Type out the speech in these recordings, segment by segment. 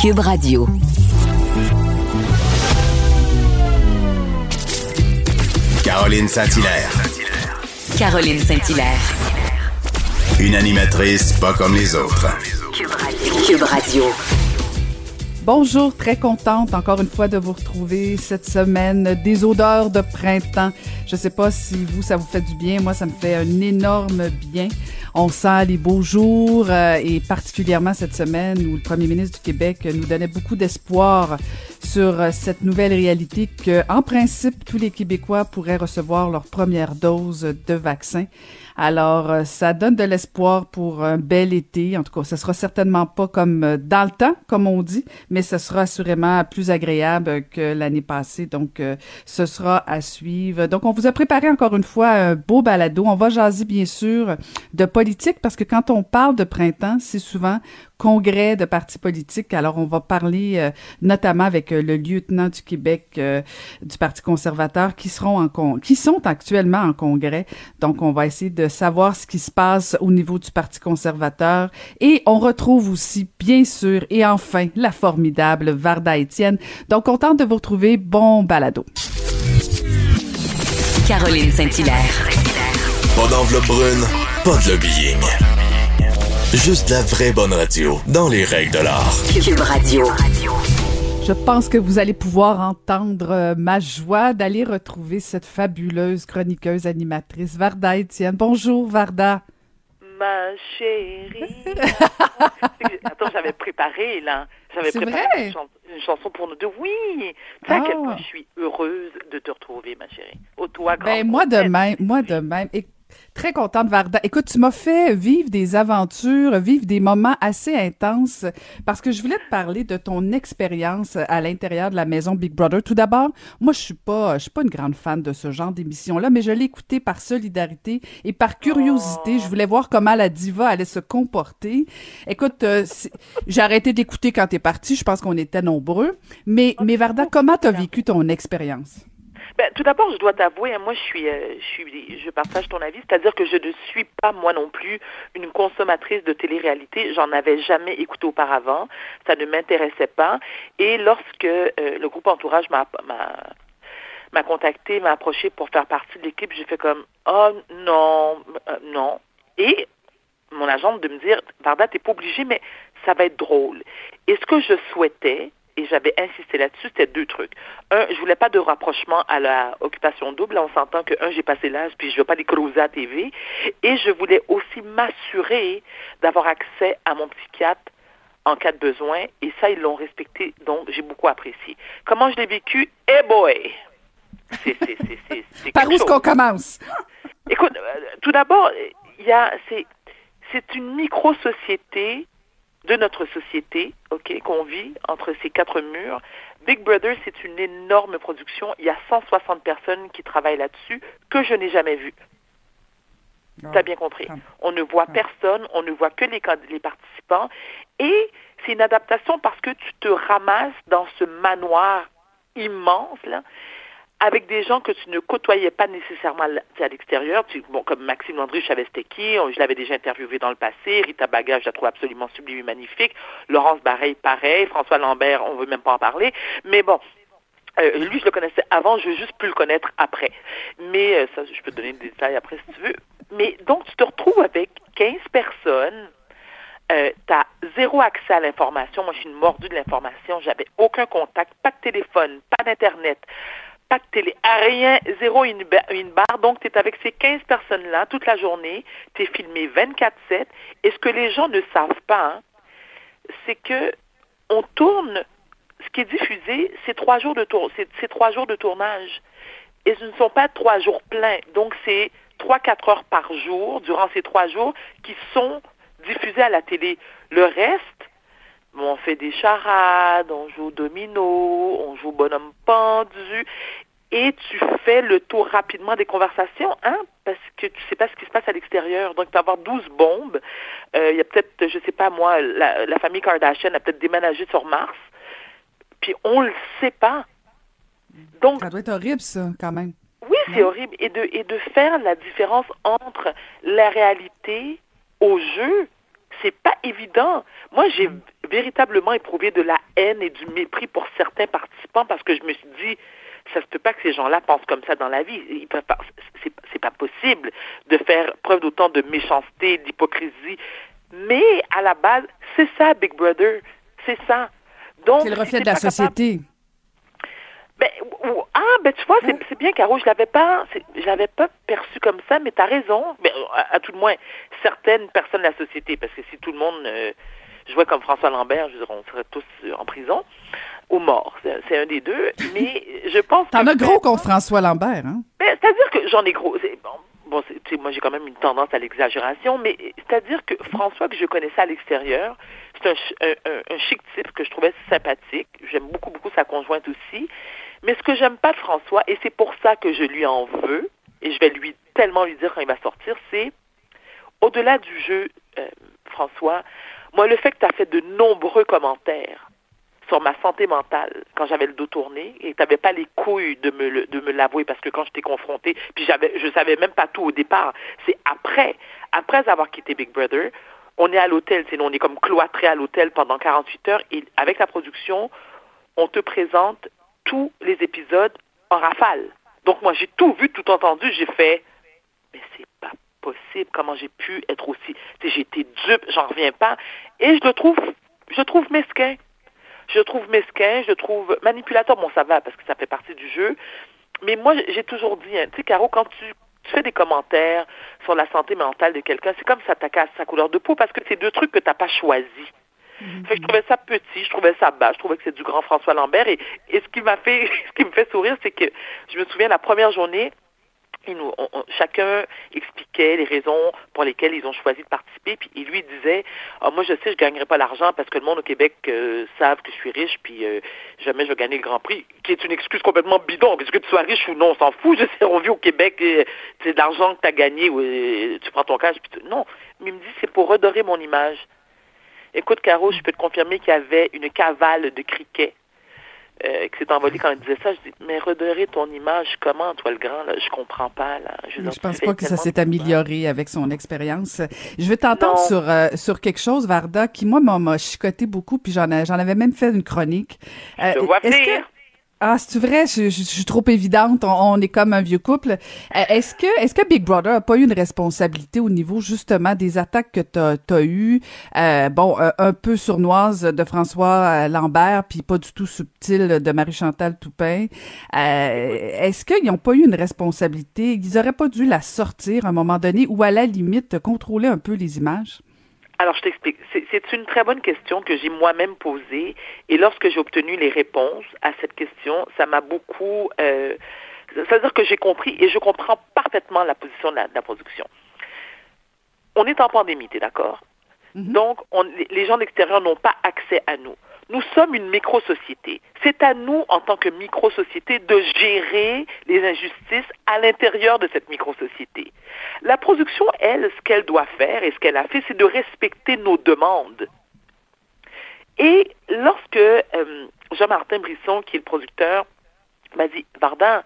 Cube Radio. Caroline Saint-Hilaire. Caroline Saint-Hilaire. Une animatrice pas comme les autres. Cube Radio. Bonjour, très contente encore une fois de vous retrouver cette semaine. Des odeurs de printemps. Je sais pas si vous, ça vous fait du bien. Moi, ça me fait un énorme bien. On sent les beaux jours euh, et particulièrement cette semaine où le premier ministre du Québec nous donnait beaucoup d'espoir sur euh, cette nouvelle réalité que, en principe, tous les Québécois pourraient recevoir leur première dose de vaccin. Alors, euh, ça donne de l'espoir pour un bel été. En tout cas, ce sera certainement pas comme euh, dans le temps, comme on dit, mais ce sera assurément plus agréable que l'année passée. Donc, euh, ce sera à suivre. Donc, on vous a préparé encore une fois un beau balado. On va jaser, bien sûr, de parce que quand on parle de printemps, c'est souvent congrès de partis politiques. Alors, on va parler euh, notamment avec euh, le lieutenant du Québec euh, du Parti conservateur qui seront en con qui sont actuellement en congrès. Donc, on va essayer de savoir ce qui se passe au niveau du Parti conservateur. Et on retrouve aussi, bien sûr, et enfin, la formidable Varda Étienne. Donc, contente de vous retrouver. Bon balado. Caroline Saint-Hilaire. Pas d'enveloppe brune, pas de lobbying. Juste la vraie bonne radio, dans les règles de l'art. Cube Radio. Je pense que vous allez pouvoir entendre euh, ma joie d'aller retrouver cette fabuleuse chroniqueuse animatrice, Varda Étienne. Bonjour, Varda. Ma chérie. Attends, j'avais préparé, là. J'avais préparé vrai? une, chan- une chanson pour nous deux. Oui! Tu sais à quel Ah. point je suis heureuse de te retrouver, ma chérie. Au toi, grand. Ben, moi de même, moi de même. Et très contente, Varda. Écoute, tu m'as fait vivre des aventures, vivre des moments assez intenses parce que je voulais te parler de ton expérience à l'intérieur de la maison Big Brother. Tout d'abord, moi, je suis pas, je suis pas une grande fan de ce genre d'émission-là, mais je l'ai écouté par solidarité et par curiosité. Je voulais voir comment la diva allait se comporter. Écoute, euh, j'ai arrêté d'écouter quand t'es parti. Je pense qu'on était nombreux. Mais, mais Varda, comment t'as vécu ton expérience? Ben, tout d'abord, je dois t'avouer, hein, moi, je suis, euh, je suis, je partage ton avis, c'est-à-dire que je ne suis pas moi non plus une consommatrice de télé-réalité. J'en avais jamais écouté auparavant, ça ne m'intéressait pas. Et lorsque euh, le groupe Entourage m'a m'a contacté, m'a approché pour faire partie de l'équipe, j'ai fait comme oh non, euh, non. Et mon agent de me dire Varda, t'es pas obligée, mais ça va être drôle. Et ce que je souhaitais, et j'avais insisté là-dessus, c'était deux trucs. Un, je voulais pas de rapprochement à la occupation double. Là, on s'entend que, un, j'ai passé l'âge, puis je veux pas les creuser à TV. Et je voulais aussi m'assurer d'avoir accès à mon psychiatre en cas de besoin. Et ça, ils l'ont respecté, donc j'ai beaucoup apprécié. Comment je l'ai vécu? Eh boy! C'est, c'est, c'est, Par où est-ce qu'on commence? Écoute, euh, tout d'abord, il y a, c'est, c'est une micro-société de notre société, ok, qu'on vit entre ces quatre murs. Big Brother, c'est une énorme production. Il y a 160 personnes qui travaillent là-dessus que je n'ai jamais vues. Tu as bien compris. Ah. On ne voit personne, on ne voit que les, les participants. Et c'est une adaptation parce que tu te ramasses dans ce manoir immense, là, avec des gens que tu ne côtoyais pas nécessairement à l'extérieur. Bon, comme Maxime Landry, je savais c'était qui, je l'avais déjà interviewé dans le passé. Rita Baga, je la trouve absolument sublime et magnifique. Laurence Bareil, pareil. François Lambert, on veut même pas en parler. Mais bon, euh, lui, je le connaissais avant, je veux juste plus le connaître après. Mais euh, ça, je peux te donner des détails après si tu veux. Mais donc, tu te retrouves avec 15 personnes. Euh, tu as zéro accès à l'information. Moi, je suis une mordue de l'information. J'avais aucun contact, pas de téléphone, pas d'Internet, pas de télé, à rien, zéro une, ba- une barre. Donc, tu es avec ces 15 personnes-là toute la journée. Tu es filmé 24-7. Et ce que les gens ne savent pas, hein, c'est que on tourne ce qui est diffusé, c'est trois jours de tour, c'est trois jours de tournage. Et ce ne sont pas trois jours pleins. Donc, c'est trois, quatre heures par jour, durant ces trois jours, qui sont diffusés à la télé. Le reste, on fait des charades, on joue au domino, on joue au bonhomme pendu, le tour rapidement des conversations, hein, parce que tu sais pas ce qui se passe à l'extérieur. Donc, tu vas avoir 12 bombes. Euh, Il y a peut-être, je sais pas moi, la, la famille Kardashian a peut-être déménagé sur Mars, puis on le sait pas. Donc, Ça doit être horrible, ça, quand même. oui, c'est horrible. Et de, et de faire la différence entre la réalité au jeu, c'est pas évident. Moi, j'ai véritablement éprouvé de la haine et du mépris pour certains participants parce que je me suis dit, ça se peut pas que ces gens-là pensent comme ça dans la vie. Ils peuvent pas, c'est, c'est pas possible de faire preuve d'autant de méchanceté, d'hypocrisie. Mais à la base, c'est ça, Big Brother. C'est ça. Donc, c'est le reflet de la société. Ben, ah, ben tu vois, c'est bien, Caro, je l'avais pas, je l'avais pas perçu comme ça, mais tu as raison. Ben, à, tout le moins, certaines personnes de la société, parce que si tout le monde euh, jouait comme François Lambert, je dire, on serait tous en prison ou morts. C'est un des deux. Mais je pense. T'en as gros contre François Lambert, hein? Ben, c'est-à-dire que j'en ai gros. Bon, bon moi j'ai quand même une tendance à l'exagération, mais c'est-à-dire que François que je connaissais à l'extérieur, c'est un, un, un, chic type que je trouvais sympathique. J'aime beaucoup beaucoup sa conjointe aussi. Mais ce que j'aime pas de François, et c'est pour ça que je lui en veux, et je vais lui tellement lui dire quand il va sortir, c'est au-delà du jeu, euh, François, moi, le fait que tu as fait de nombreux commentaires sur ma santé mentale quand j'avais le dos tourné et tu n'avais pas les couilles de me, de me l'avouer parce que quand je t'ai confronté, puis j'avais, je savais même pas tout au départ. C'est après, après avoir quitté Big Brother, on est à l'hôtel, sinon on est comme cloîtré à l'hôtel pendant 48 heures et avec la production, on te présente tous les épisodes en rafale. Donc moi, j'ai tout vu, tout entendu, j'ai fait, mais c'est pas possible, comment j'ai pu être aussi, j'ai été dupe, j'en reviens pas, et je le trouve, je trouve mesquin. Je trouve mesquin, je trouve manipulateur, bon ça va parce que ça fait partie du jeu, mais moi j'ai toujours dit, hein, tu sais Caro, quand tu, tu, fais des commentaires sur la santé mentale de quelqu'un, c'est comme ça s'attaquer à sa couleur de peau parce que c'est deux trucs que tu n'as pas choisis. Mhm. Fait que je trouvais ça petit, je trouvais ça bas, je trouvais que c'est du grand François Lambert. Et, et ce qui m'a fait, ce qui me fait sourire, c'est que je me souviens la première journée, chacun expliquait les raisons pour lesquelles ils ont choisi de participer, puis il lui disait ah, moi je sais je gagnerai pas l'argent parce que le monde au Québec euh, savent que je suis riche, puis euh, jamais je vais gagner le Grand Prix, qui est une excuse complètement bidon, parce que tu sois riche ou non, on s'en fout. Je sais, on vit au Québec, euh, c'est de l'argent que tu as gagné, ou tu prends ton cash, puis non. Mais il me dit c'est pour redorer mon image. Écoute, Caro, je peux te confirmer qu'il y avait une cavale de criquets euh, qui s'est envolée quand il disait ça. Je dis, mais redorer ton image, comment, toi, le grand, là? Je comprends pas, là. Je, ne pense pas que ça s'est amélioré avec son expérience. Je vais t'entendre sur, euh, sur quelque chose, Varda, qui, moi, m'a chicoté beaucoup, puis j'en avais même fait une chronique. Euh, je vois ah, c'est vrai, je, suis trop évidente. On, est comme un vieux couple. Euh, est-ce que, est-ce que Big Brother a pas eu une responsabilité au niveau justement des attaques que t'as as eues, euh, bon, euh, un peu sournoise de François Lambert, puis pas du tout subtil de Marie-Chantal Toupin. est-ce qu'ils n'ont pas eu une responsabilité? Ils auraient pas dû la sortir à un moment donné, ou à la limite contrôler un peu les images? Alors, je t'explique. C'est une très bonne question que j'ai moi-même posée. Et lorsque j'ai obtenu les réponses à cette question, ça m'a beaucoup... Euh, C'est-à-dire que j'ai compris et je comprends parfaitement la position de la, production. On est en pandémie, tu es d'accord? Mm-hmm. Donc, on, les gens d'extérieur n'ont pas accès à nous. Nous sommes une micro-société. C'est à nous, en tant que micro-société, de gérer les injustices à l'intérieur de cette micro-société. La production, elle, ce qu'elle doit faire et ce qu'elle a fait, c'est de respecter nos demandes. Et lorsque euh, Jean-Martin Brisson, qui est le producteur, m'a dit, Vardin,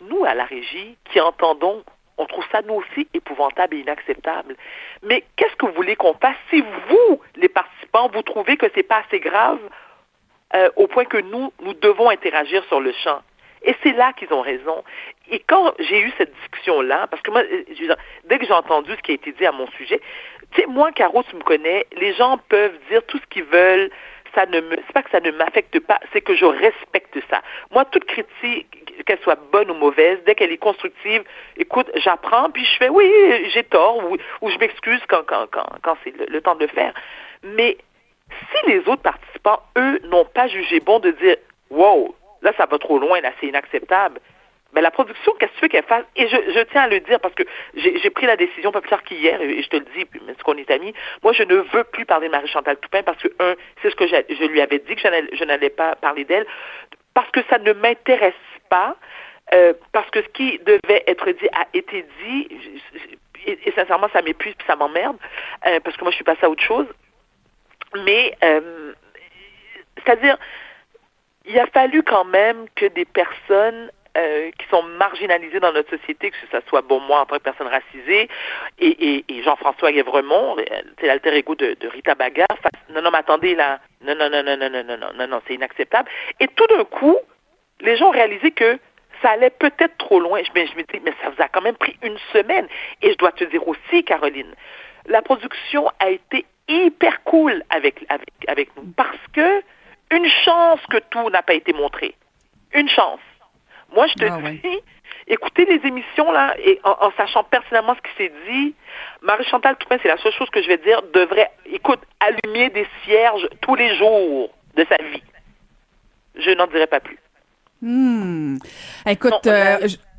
nous, à la régie, qui entendons on trouve ça nous aussi épouvantable et inacceptable. Mais qu'est-ce que vous voulez qu'on fasse si vous, les participants, vous trouvez que c'est pas assez grave euh, au point que nous, nous devons interagir sur le champ. Et c'est là qu'ils ont raison. Et quand j'ai eu cette discussion-là, parce que moi, je dès que j'ai entendu ce qui a été dit à mon sujet, tu sais, moi, Caro, tu me connais, les gens peuvent dire tout ce qu'ils veulent, ça ne me, c'est pas que ça ne m'affecte pas, c'est que je respecte ça. Moi, toute critique, qu'elle soit bonne ou mauvaise, dès qu'elle est constructive, écoute, j'apprends, puis je fais oui, j'ai tort, ou, ou je m'excuse quand, quand, quand, quand c'est le, temps de le faire. Mais si les autres participants, eux, n'ont pas jugé bon de dire Wow, là, ça va trop loin, là, c'est inacceptable. Mais la production, qu'est-ce que tu veux qu'elle fasse? Et je, tiens à le dire parce que j'ai pris la décision pas plus tard qu'hier, et, je te le dis, parce qu'on est amis. Moi, je ne veux plus parler de Marie-Chantal Toupin parce que, un, c'est ce que je lui avais dit que je n'allais pas parler d'elle, parce que ça ne m'intéresse pas, euh, parce que ce qui devait être dit a été dit, et, sincèrement, ça m'épuise puis ça m'emmerde, euh, parce que moi, je suis passée à autre chose. Mais, euh, c'est-à-dire, il a fallu quand même que des personnes euh, qui sont marginalisés dans notre société, que ce soit bon moi en tant que personne racisée et, et, Jean-François Guévremont, c'est l'alter ego de, Rita Baga. Non, non, mais attendez là, non, non, non, non, non, non, non, non, non, non, c'est inacceptable. Et tout d'un coup, les gens ont réalisé que ça allait peut-être trop loin. Je, je me dis, mais ça vous a quand même pris une semaine. Et je dois te dire aussi, Caroline, la production a été hyper cool avec, avec, avec nous parce que une chance que tout n'a pas été montré. Une chance. Moi, je te ah dis, écoutez les émissions là, et en, sachant personnellement ce qui s'est dit, Marie-Chantal Toupin, c'est la seule chose que je vais dire, devrait, écoute, allumer des cierges tous les jours de sa vie. Je n'en dirai pas plus. Hmm. Écoute, euh,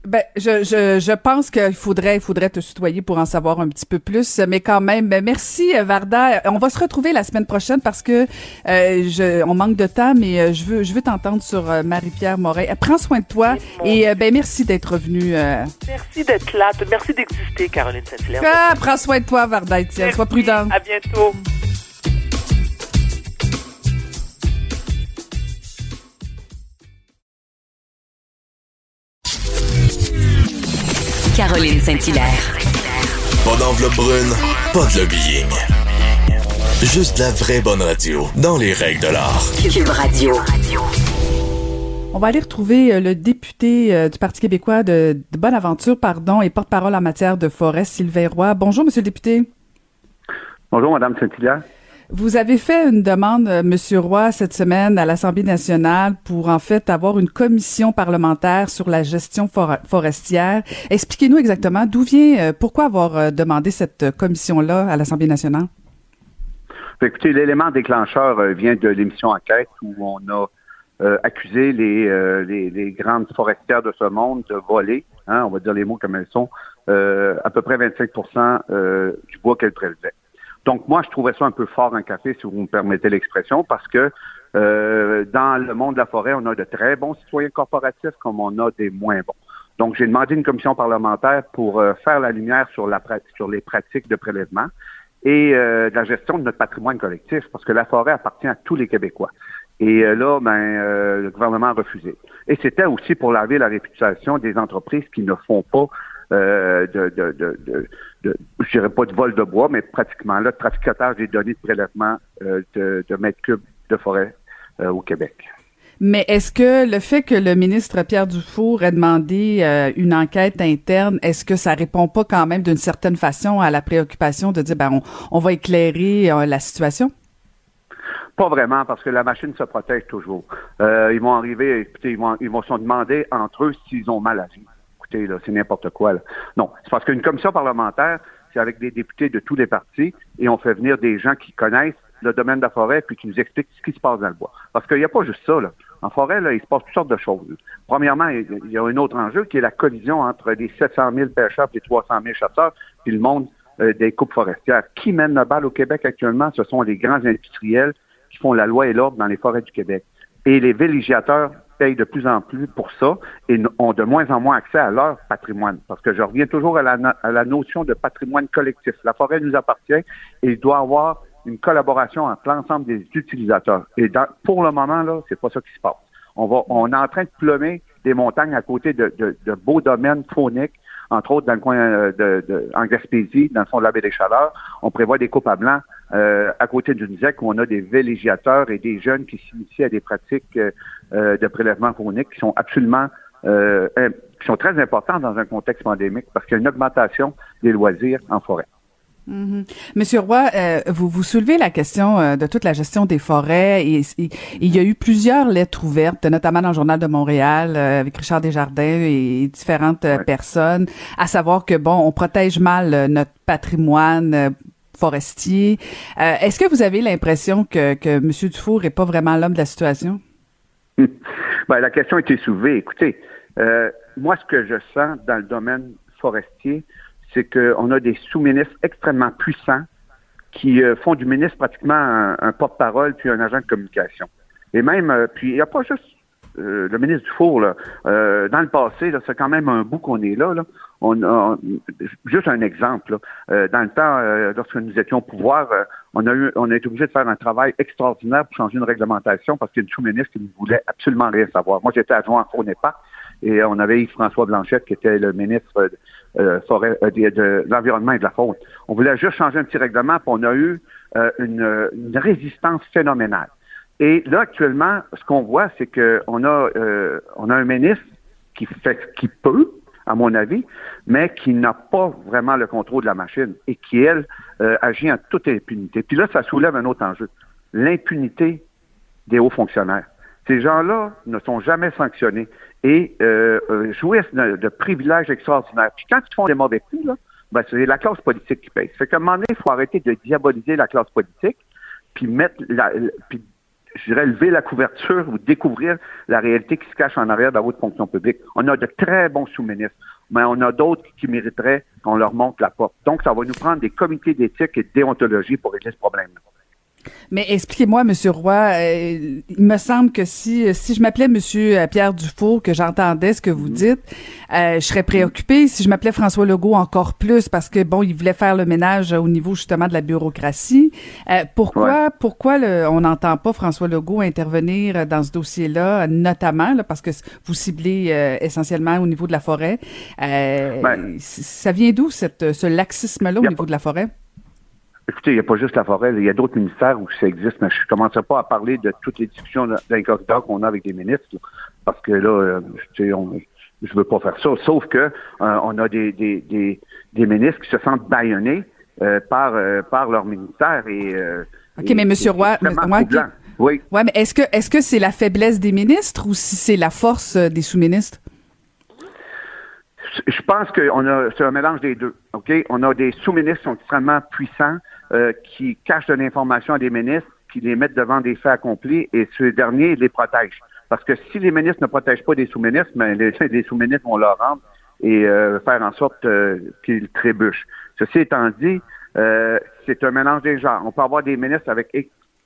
ben, je, je, je pense qu'il faudrait, il faudrait te tutoyer pour en savoir un petit peu plus, mais quand même, ben, merci Varda. On va se retrouver la semaine prochaine parce que euh, je, on manque de temps, mais euh, je veux, je veux t'entendre sur euh, Marie-Pierre Morin. prends soin de toi et ben merci d'être venue. Merci d'être là, merci d'exister, Caroline Saint-Hilaire. Ah, prends soin de toi, Varda. Tiens, sois prudente. À bientôt. Caroline Saint-Hilaire. Pas d'enveloppe brune, pas de lobbying. Juste la vraie bonne radio, dans les règles de l'art. Cube Radio. On va aller retrouver euh, le député euh, du Parti québécois de, de Bonaventure, pardon, et porte-parole en matière de forêt, Sylvain Roy. Bonjour, monsieur le député. Bonjour, madame Saint-Hilaire. Vous avez fait une demande, euh, Monsieur Roy, cette semaine à l'Assemblée nationale pour en fait avoir une commission parlementaire sur la gestion forestière. Expliquez-nous exactement d'où vient, euh, pourquoi avoir euh, demandé cette commission-là à l'Assemblée nationale? Écoutez, l'élément déclencheur vient de l'émission Enquête où on a accusé les, les, grandes forestières de ce monde de voler, hein, on va dire les mots comme elles sont, à peu près 25% du bois qu'elles prélevaient. Donc moi, je trouvais ça un peu fort un café, si vous me permettez l'expression, parce que euh, dans le monde de la forêt, on a de très bons citoyens corporatifs comme on a des moins bons. Donc j'ai demandé une commission parlementaire pour euh, faire la lumière sur, la, sur les pratiques de prélèvement et euh, de la gestion de notre patrimoine collectif, parce que la forêt appartient à tous les Québécois. Et là, ben, le gouvernement a refusé. Et c'était aussi pour laver la réputation des entreprises qui ne font pas euh, de, de, de, de, je dirais pas de vol de bois, mais pratiquement là, de traficotage des données de prélèvement euh, de, de mètres cubes de forêt euh, au Québec. Mais est-ce que le fait que le ministre Pierre Dufour ait demandé une enquête interne, est-ce que ça répond pas quand même d'une certaine façon à la préoccupation de dire ben on, on va éclairer la situation? Pas vraiment, parce que la machine se protège toujours. ils vont arriver, écoutez, ils vont, ils vont se demander entre eux s'ils ont mal à vivre c'est n'importe quoi. Non, c'est parce qu'une commission parlementaire, c'est avec des députés de tous les partis et on fait venir des gens qui connaissent le domaine de la forêt puis qui nous expliquent ce qui se passe dans le bois. Parce qu'il n'y a pas juste ça. Là. En forêt, là, il se passe toutes sortes de choses. Premièrement, il y a un autre enjeu qui est la collision entre les 700 000 pêcheurs et les 300 000 chasseurs puis le monde euh, des coupes forestières. Qui mène la balle au Québec actuellement? Ce sont les grands industriels qui font la loi et l'ordre dans les forêts du Québec. Et les villégiateurs payent de plus en plus pour ça et ont de moins en moins accès à leur patrimoine. Parce que je reviens toujours à la, à la notion de patrimoine collectif. La forêt nous appartient et il doit avoir une collaboration entre l'ensemble des utilisateurs. Et pour le moment, là, c'est pas ça qui se passe. On est en train de plumer des montagnes à côté de, beaux domaines fauniques entre autres dans le coin euh, de, de, en Gaspésie, dans le fond de la baie des Chaleurs. On prévoit des coupes à blanc euh, à côté d'une ZEC où on a des villégiateurs et des jeunes qui s'initient à des pratiques euh, de prélèvement faunique qui sont absolument qui sont très importantes dans un contexte pandémique parce qu'il y a une augmentation des loisirs en forêt. Mhm. Monsieur Roy, euh, vous vous soulevez la question euh, de toute la gestion des forêts et, il y a eu plusieurs lettres ouvertes, notamment dans le Journal de Montréal euh, avec Richard Desjardins et différentes personnes, à savoir que bon, on protège mal notre patrimoine forestier. Est-ce que vous avez l'impression que, que Monsieur Dufour est pas vraiment l'homme de la situation? ben, la question a été soulevée. Écoutez, moi, ce que je sens dans le domaine forestier, c'est qu'on a des sous-ministres extrêmement puissants qui euh, font du ministre pratiquement un, porte-parole puis un agent de communication. Et même, euh, puis il n'y a pas juste euh, le ministre du Four, là, dans le passé, c'est quand même un bout qu'on est là. là. On, a, juste un exemple. dans le temps, lorsque nous étions au pouvoir, on a eu, on a été obligé de faire un travail extraordinaire pour changer une réglementation parce qu'il y a une sous-ministre qui ne voulait absolument rien savoir. Moi, j'étais adjoint en Fournépa et on avait Yves-François Blanchette qui était le ministre euh, forêt, euh, de, l'environnement et de la faune. On voulait juste changer un petit règlement, puis on a eu euh, une, une, résistance phénoménale. Et là, actuellement, ce qu'on voit, c'est qu'on a, on a un ministre qui fait qui peut, à mon avis, mais qui n'a pas vraiment le contrôle de la machine et qui, elle, agit en toute impunité. Puis là, ça soulève un autre enjeu. L'impunité des hauts fonctionnaires. Ces gens-là ne sont jamais sanctionnés et euh, euh, jouissent de, privilèges extraordinaires. Puis quand ils font des mauvais coups, ben, c'est la classe politique qui paye. Fait qu'à un moment donné, il faut arrêter de diaboliser la classe politique, puis mettre la, puis je dirais lever la couverture ou découvrir la réalité qui se cache en arrière de haute fonction publique. On a de très bons sous-ministres, mais on a d'autres qui mériteraient qu'on leur montre la porte. Donc, ça va nous prendre des comités d'éthique et de déontologie pour régler ce problème-là. Mais expliquez-moi, Monsieur Roy, euh, il me semble que si si je m'appelais Monsieur euh, Pierre Dufour, que j'entendais ce que vous mhm. dites, euh, je serais préoccupé. Si je m'appelais François Legault, encore plus, parce que bon, il voulait faire le ménage au niveau justement de la bureaucratie. pourquoi pourquoi on n'entend pas François Legault intervenir dans ce dossier-là, notamment parce que vous ciblez essentiellement au niveau de la forêt? Ben, ça vient d'où cette ce laxisme-là au niveau de la forêt? Écoutez, il n'y a pas juste la forêt, il y a d'autres ministères où ça existe, mais je ne commencerai pas à parler de toutes les discussions d'un corridor qu'on a avec des ministres, parce que là, euh, je ne veux pas faire ça. Sauf que euh, on a des, des, des, ministres qui se sentent baïonnés euh, par, par leur ministère et OK, mais Monsieur Roy, oui. Ouais, mais est-ce que est-ce que c'est la faiblesse des ministres ou si c'est la force des sous-ministres? Je pense que a c'est un mélange des deux. OK? On a des sous-ministres qui sont extrêmement puissants euh, qui cachent de l'information à des ministres, qui les mettent devant des faits accomplis, et ce dernier les protège. Parce que si les ministres ne protègent pas des sous-ministres, ben, les, sous-ministres vont leur rendre et euh, faire en sorte euh, qu'ils trébuchent. Ceci étant dit, c'est un mélange des genres. On peut avoir des ministres avec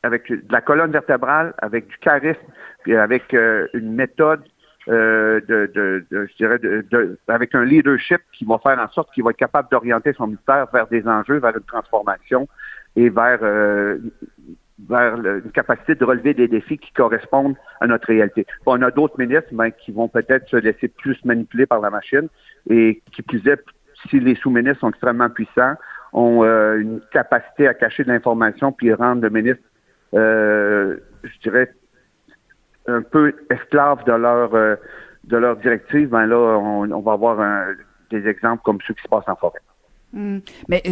avec de la colonne vertébrale, avec du charisme, puis avec une méthode euh, de, de, je dirais, de, avec un leadership qui va faire en sorte qu'il va être capable d'orienter son ministère vers des enjeux, vers une transformation et vers, euh, vers une capacité de relever des défis qui correspondent à notre réalité. on a d'autres ministres ben, qui vont peut-être se laisser plus manipuler par la machine et qui plus est, si les sous-ministres sont extrêmement puissants, ont euh, une capacité à cacher de l'information puis rendre le ministre, euh, je dirais, un peu esclaves de leur euh, de leur directive, ben là, on, on va avoir un, des exemples comme ceux qui se passent en forêt. Hmm. Mais euh,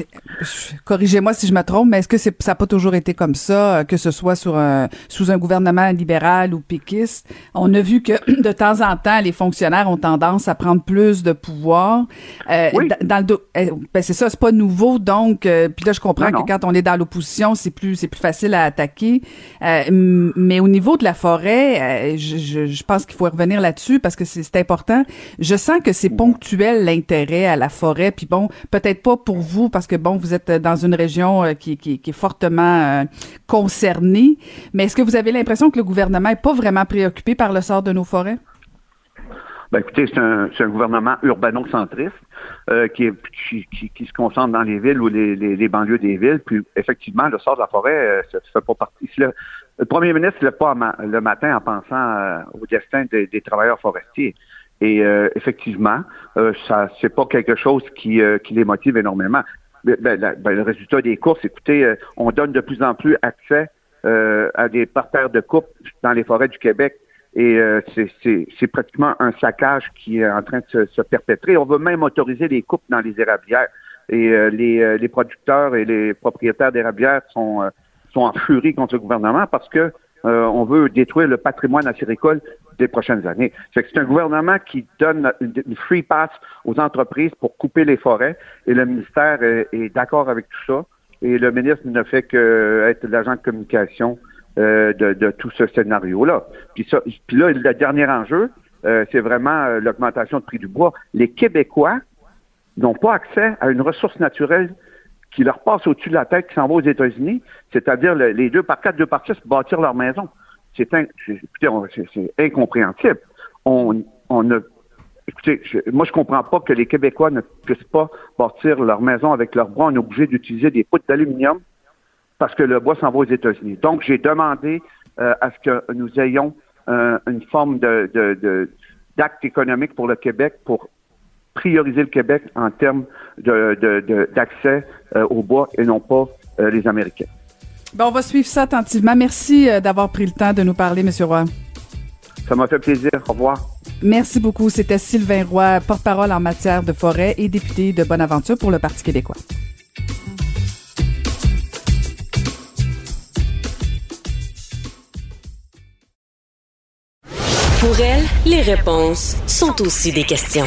corrigez-moi si je me trompe, mais est-ce que c'est, ça n'a pas toujours été comme ça, euh, que ce soit sur un, sous un gouvernement libéral ou péquiste? On a vu que de temps en temps, les fonctionnaires ont tendance à prendre plus de pouvoir. Euh, dans le eh, ben c'est ça, c'est pas nouveau. Donc, puis là, je comprends que quand on est dans l'opposition, c'est plus c'est plus facile à attaquer. mais au niveau de la forêt, je, je, je, pense qu'il faut revenir là-dessus parce que c'est, c'est important. Je sens que c'est ponctuel l'intérêt à la forêt. Puis bon, peut-être pas pour vous parce que bon, vous êtes dans une région euh, qui, est fortement euh, concernée, mais est-ce que vous avez l'impression que le gouvernement est pas vraiment préoccupé par le sort de nos forêts? Ben, écoutez, c'est un, gouvernement urbano-centriste euh, qui, se concentre dans les villes ou les, banlieues des villes. Puis, effectivement, le sort de la forêt, ça ne fait pas partie. Le, premier ministre ne lève pas le matin en pensant au destin des travailleurs forestiers. Et euh, effectivement, euh, ça c'est pas quelque chose qui, euh, qui les motive énormément. Ben, ben, le résultat des courses, écoutez, euh, on donne de plus en plus accès à des parterres de coupe dans les forêts du Québec. Et c'est pratiquement un saccage qui est en train de se, se, perpétrer. On veut même autoriser les coupes dans les érablières. Et les, les producteurs et les propriétaires d'érablières sont, sont en furie contre le gouvernement parce que on veut détruire le patrimoine acéricole des prochaines années. C'est un gouvernement qui donne une free pass aux entreprises pour couper les forêts et le ministère est, d'accord avec tout ça. Et le ministre ne fait qu'être l'agent de communication euh, de, tout ce scénario-là. Puis, là, le dernier enjeu, euh, c'est vraiment euh, l'augmentation du prix du bois. Les Québécois n'ont pas accès à une ressource naturelle qui leur passe au-dessus de la tête, qui s'en va aux États-Unis, c'est-à-dire les deux par quatre, deux par six bâtir leur maison c'est c'est incompréhensible. On, on a, écoutez, moi je comprends pas que les Québécois ne puissent pas bâtir leur maison avec leurs bras. On est obligé d'utiliser des poutres d'aluminium parce que le bois s'en va aux États-Unis. Donc j'ai demandé euh, à ce que nous ayons euh, une forme de, d'actes économiques pour le Québec pour prioriser le Québec en termes d'accès de, au bois et non pas les Américains. Bon, on va suivre ça attentivement. Merci d'avoir pris le temps de nous parler, M. Roy. Ça m'a fait plaisir. Au revoir. Merci beaucoup. C'était Sylvain Roy, porte-parole en matière de forêt et député de Bonaventure pour le Parti québécois. Pour elle, les réponses sont aussi des questions.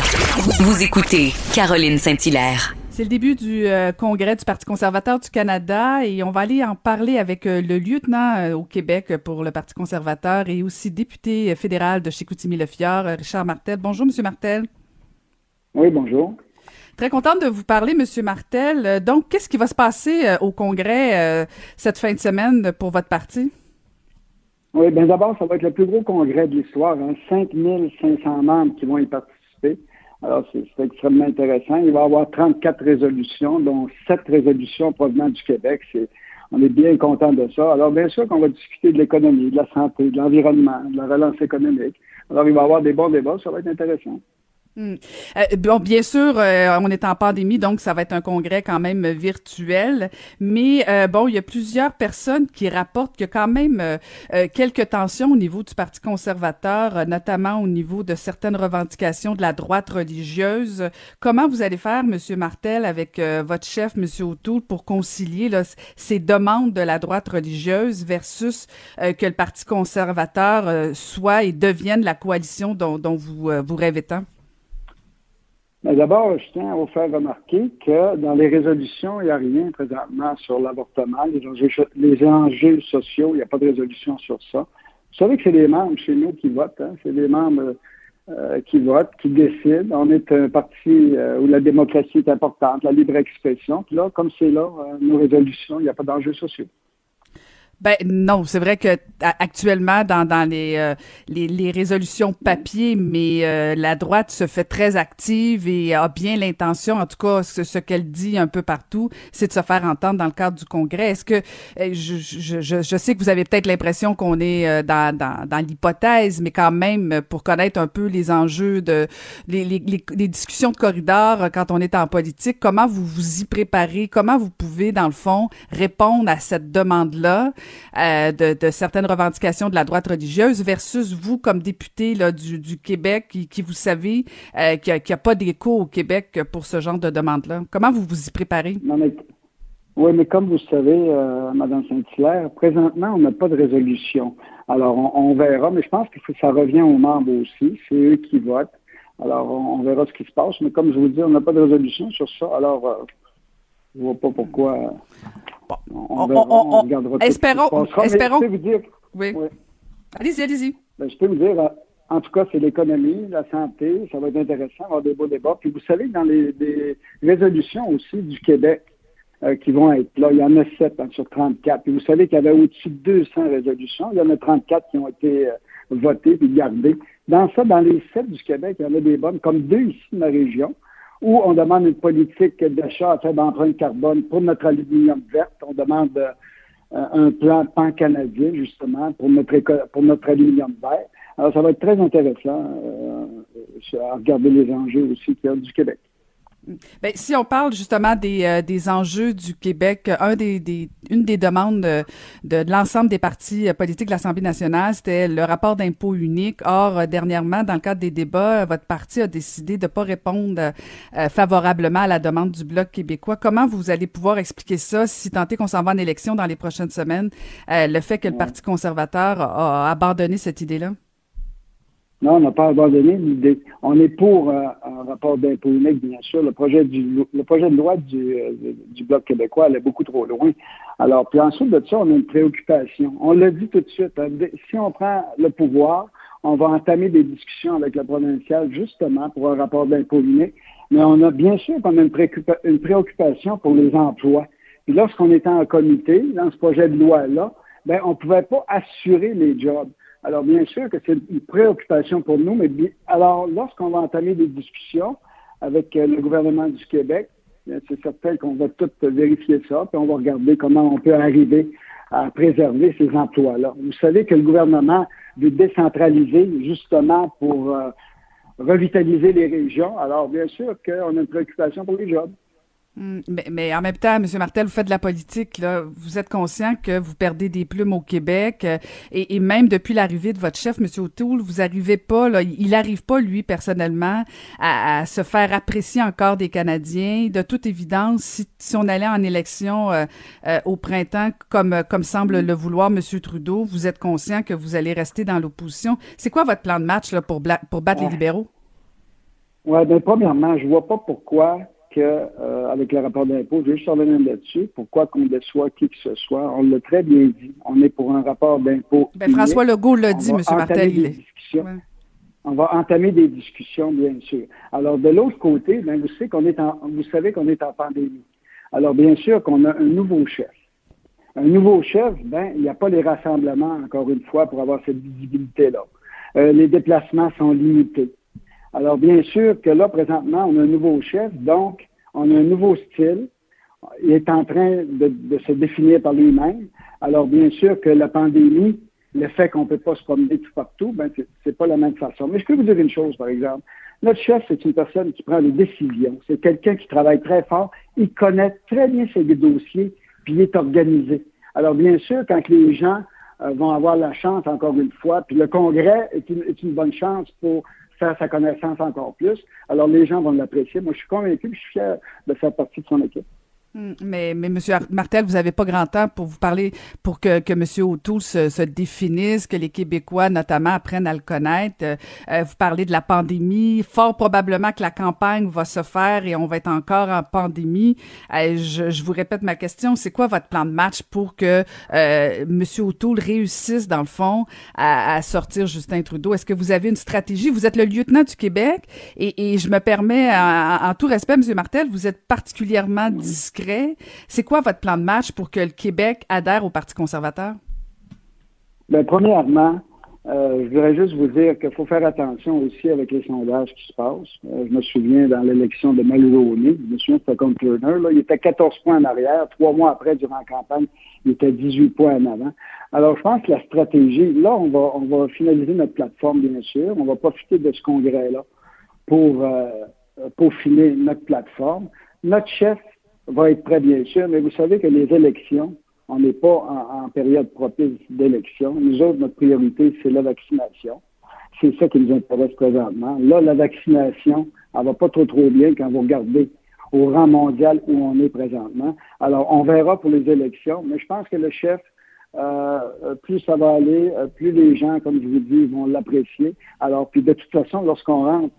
Vous écoutez Caroline Saint-Hilaire. C'est le début du euh, congrès du Parti conservateur du Canada et on va aller en parler avec euh, le lieutenant euh, au Québec pour le Parti conservateur et aussi député fédéral de Chicoutimi-Le-Fjord, Richard Martel. Bonjour, Monsieur Martel. Oui, bonjour. Très contente de vous parler, Monsieur Martel. Donc, qu'est-ce qui va se passer au congrès cette fin de semaine pour votre parti? Oui, bien d'abord, ça va être le plus gros congrès de l'histoire. Hein? 5500 membres qui vont y participer. Alors, c'est extrêmement intéressant. Il va y avoir 34 résolutions, dont 7 résolutions provenant du Québec. on est bien content de ça. Alors, bien sûr qu'on va discuter de l'économie, de la santé, de l'environnement, de la relance économique. Alors, il va y avoir des bons débats. Ça va être intéressant. Hmm. Euh, bon, bien sûr, euh, on est en pandémie, donc ça va être un congrès quand même virtuel. Mais euh, bon, il y a plusieurs personnes qui rapportent qu'il y a quand même quelques tensions au niveau du Parti conservateur, notamment au niveau de certaines revendications de la droite religieuse. Comment vous allez faire, Monsieur Martel, avec votre chef, Monsieur O'Toole, pour concilier là, ces demandes de la droite religieuse versus que le Parti conservateur soit et devienne la coalition dont, dont vous vous rêvez tant? Mais d'abord, je tiens à vous faire remarquer que dans les résolutions, il n'y a rien présentement sur l'avortement, les enjeux, les enjeux sociaux, il n'y a pas de résolution sur ça. Vous savez que c'est les membres chez nous qui votent, hein? c'est les membres euh, qui votent, qui décident. On est un parti euh, où la démocratie est importante, la libre expression. Puis là, comme c'est là, euh, nos résolutions, il n'y a pas d'enjeux sociaux. Ben non, c'est vrai que actuellement dans, dans les, euh, les, les résolutions papier, mais euh, la droite se fait très active et a bien l'intention, en tout cas ce, ce qu'elle dit un peu partout, c'est de se faire entendre dans le cadre du Congrès. Est-ce que euh, je, je, je, sais que vous avez peut-être l'impression qu'on est dans, dans, dans l'hypothèse, mais quand même pour connaître un peu les enjeux de les, les, les, discussions de corridor quand on est en politique, comment vous vous y préparez, comment vous pouvez dans le fond répondre à cette demande-là? Euh, de, certaines revendications de la droite religieuse versus vous comme député là, du, Québec qui, vous savez euh, qu'il n'y a, pas d'écho au Québec pour ce genre de demande-là. Comment vous vous y préparez? oui, mais comme vous savez, euh, Mme Saint-Hilaire, présentement, on n'a pas de résolution. Alors, on, verra, mais je pense que ça revient aux membres aussi. C'est eux qui votent. Alors, on, verra ce qui se passe. Mais comme je vous dis, on n'a pas de résolution sur ça. Alors, euh, je ne vois pas pourquoi on, espérons, espérons. oui. Allez-y, allez-y. Ben, je peux vous dire, en tout cas, c'est l'économie, la santé, ça va être intéressant, avoir des beaux débats. Puis vous savez, dans les, résolutions aussi du Québec euh, qui vont être là, il y en a 7 hein, sur 34. Puis vous savez qu'il y avait au-dessus de 200 résolutions. Il y en a 34 qui ont été euh, votées puis gardées. Dans ça, dans les 7 du Québec, il y en a des bonnes, comme deux ici de ma région où on demande une politique d'achat à faible empreinte carbone pour notre aluminium vert. On demande euh, un plan pan-canadien, justement, pour notre, pour notre aluminium vert. Alors, ça va être très intéressant euh, à regarder les enjeux aussi qu'il y a du Québec. Ben, si on parle justement des, euh, des enjeux du Québec, un des, des une des demandes de, de, l'ensemble des partis euh, politiques de l'Assemblée nationale, c'était le rapport d'impôt unique. Or, euh, dernièrement, dans le cadre des débats, votre parti a décidé de ne pas répondre favorablement à la demande du Bloc québécois. Comment vous allez pouvoir expliquer ça si tant est qu'on s'en va en élection dans les prochaines semaines, le fait que le Parti conservateur a abandonné cette idée-là? Non, on n'a pas abandonné l'idée. On est pour euh, un rapport d'impôt unique, bien sûr. Le projet, le de loi du, euh, du Bloc québécois allait beaucoup trop loin. Alors, puis ensuite de ça, on a une préoccupation. On l'a dit tout de suite. Hein, si on prend le pouvoir, on va entamer des discussions avec la provinciale justement pour un rapport d'impôt unique. Mais on a bien sûr qu'on a une, une préoccupation pour les emplois. Puis lorsqu'on était en comité, dans ce projet de loi-là, ben, on ne pouvait pas assurer les jobs. Alors, bien sûr que c'est une préoccupation pour nous, mais alors, lorsqu'on va entamer des discussions avec euh, le gouvernement du Québec, c'est certain qu'on va tout vérifier ça, puis on va regarder comment on peut arriver à préserver ces emplois-là. Vous savez que le gouvernement veut décentraliser justement pour euh, revitaliser les régions. Alors, bien sûr qu'on a une préoccupation pour les jobs. Hmm, mais, en même temps, M. Martel, vous faites de la politique, là. Vous êtes conscient que vous perdez des plumes au Québec. Euh, et, même depuis l'arrivée de votre chef, M. O'Toole, vous arrivez pas, là, il n'arrive pas, lui, personnellement, à, se faire apprécier encore des Canadiens. De toute évidence, si, on allait en élection euh, euh, au printemps, comme, comme semble le vouloir M. Trudeau, vous êtes conscient que vous allez rester dans l'opposition. C'est quoi votre plan de match là, pour, pour battre les libéraux? Oui, bien, premièrement, je vois pas pourquoi que, euh, avec le rapport d'impôt, je vais juste revenir là-dessus. Pourquoi qu'on déçoit qui que ce soit? On l'a très bien dit. On est pour un rapport d'impôt. Ben, François Legault l'a dit, M. Martel. On va entamer des discussions, bien sûr. Alors, de l'autre côté, ben, vous, savez qu'on est en, vous savez qu'on est en pandémie. Alors, bien sûr qu'on a un nouveau chef. Un nouveau chef, ben, il n'y a pas les rassemblements, encore une fois, pour avoir cette visibilité-là. Euh, les déplacements sont limités. Alors, bien sûr que là, présentement, on a un nouveau chef, donc on a un nouveau style. Il est en train de, se définir par lui-même. Alors, bien sûr que la pandémie, le fait qu'on ne peut pas se promener tout partout, ben, c'est pas la même façon. Mais je peux vous dire une chose, par exemple. Notre chef, c'est une personne qui prend des décisions. C'est quelqu'un qui travaille très fort. Il connaît très bien ses dossiers, puis il est organisé. Alors, bien sûr, quand les gens euh, vont avoir la chance, encore une fois, puis le Congrès est une bonne chance pour faire sa connaissance encore plus. Alors, les gens vont l'apprécier. Moi, je suis convaincu je suis fier de faire partie de son équipe. Hmm, mais, mais Monsieur Martel, vous n'avez pas grand temps pour vous parler, pour que, que M. O'Toole se, se, définisse, que les Québécois notamment apprennent à le connaître. Euh, euh, vous parlez de la pandémie. Fort probablement que la campagne va se faire et on va être encore en pandémie. Euh, je, je, vous répète ma question. C'est quoi votre plan de match pour que M. O'Toole réussisse, dans le fond, à, à sortir Justin Trudeau? Est-ce que vous avez une stratégie? Vous êtes le lieutenant du Québec et, et je me permets, en, en tout respect, M. Martel, vous êtes particulièrement discret c'est quoi votre plan de match pour que le Québec adhère au Parti conservateur? Bien, premièrement, euh, je voudrais juste vous dire qu'il faut faire attention aussi avec les sondages qui se passent. Euh, je me souviens dans l'élection de Mulroney, je me souviens c'était comme Turner, là, il était 14 points en arrière. Trois mois après, durant la campagne, il était 18 points en avant. Alors, je pense que la stratégie, là, on va, on va finaliser notre plateforme, bien sûr. On va profiter de ce congrès-là pour euh, peaufiner notre plateforme. Notre chef va être prêt, bien sûr, mais vous savez que les élections, on n'est pas en, période propice d'élection. Nous autres, notre priorité, c'est la vaccination. C'est ça qui nous intéresse présentement. Là, la vaccination, elle va pas trop trop bien quand vous regardez au rang mondial où on est présentement. Alors, on verra pour les élections, mais je pense que le chef, euh, plus ça va aller, euh, plus les gens, comme je vous dis, vont l'apprécier. Alors, puis de toute façon, lorsqu'on rentre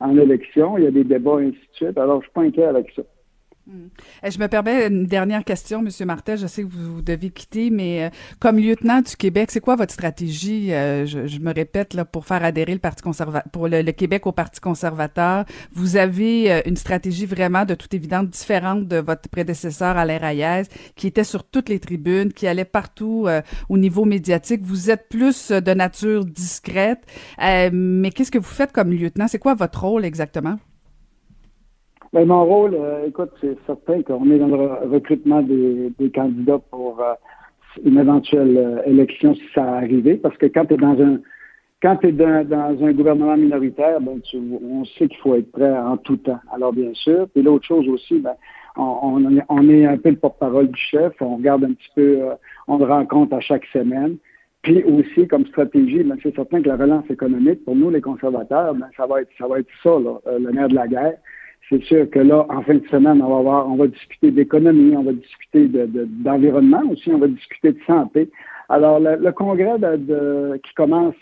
en élection, il y a des débats, et ainsi de suite. Alors, je suis pas inquiet avec ça. Hmm. Eh, je me permets une dernière question, Monsieur Martel. Je sais que vous, devez quitter, mais euh, comme lieutenant du Québec, c'est quoi votre stratégie? Euh, je, me répète là pour faire adhérer le Parti conservateur, pour le, Québec au Parti conservateur. Vous avez euh, une stratégie vraiment de toute évidence différente de votre prédécesseur Alain Reyes, qui était sur toutes les tribunes, qui allait partout au niveau médiatique. Vous êtes plus de nature discrète, mais qu'est-ce que vous faites comme lieutenant? C'est quoi votre rôle exactement? Ben, mon rôle, euh, écoute, c'est certain qu'on est dans le recrutement des, candidats pour euh, une éventuelle euh, élection si ça arrivait, parce que quand tu es dans un quand tu es dans, un gouvernement minoritaire, ben, tu, on sait qu'il faut être prêt en tout temps. Alors, bien sûr. Puis l'autre chose aussi, ben, on, on, est, un peu le porte-parole du chef. On regarde un petit peu, on le rencontre à chaque semaine. Puis aussi, comme stratégie, ben, c'est certain que la relance économique, pour nous, les conservateurs, ben, ça va être ça va être ça, là, le nerf de la guerre c'est sûr que là, en fin de semaine, on va voir, on va discuter d'économie, on va discuter d'environnement de, aussi, on va discuter de santé. Alors, le, congrès de, qui commence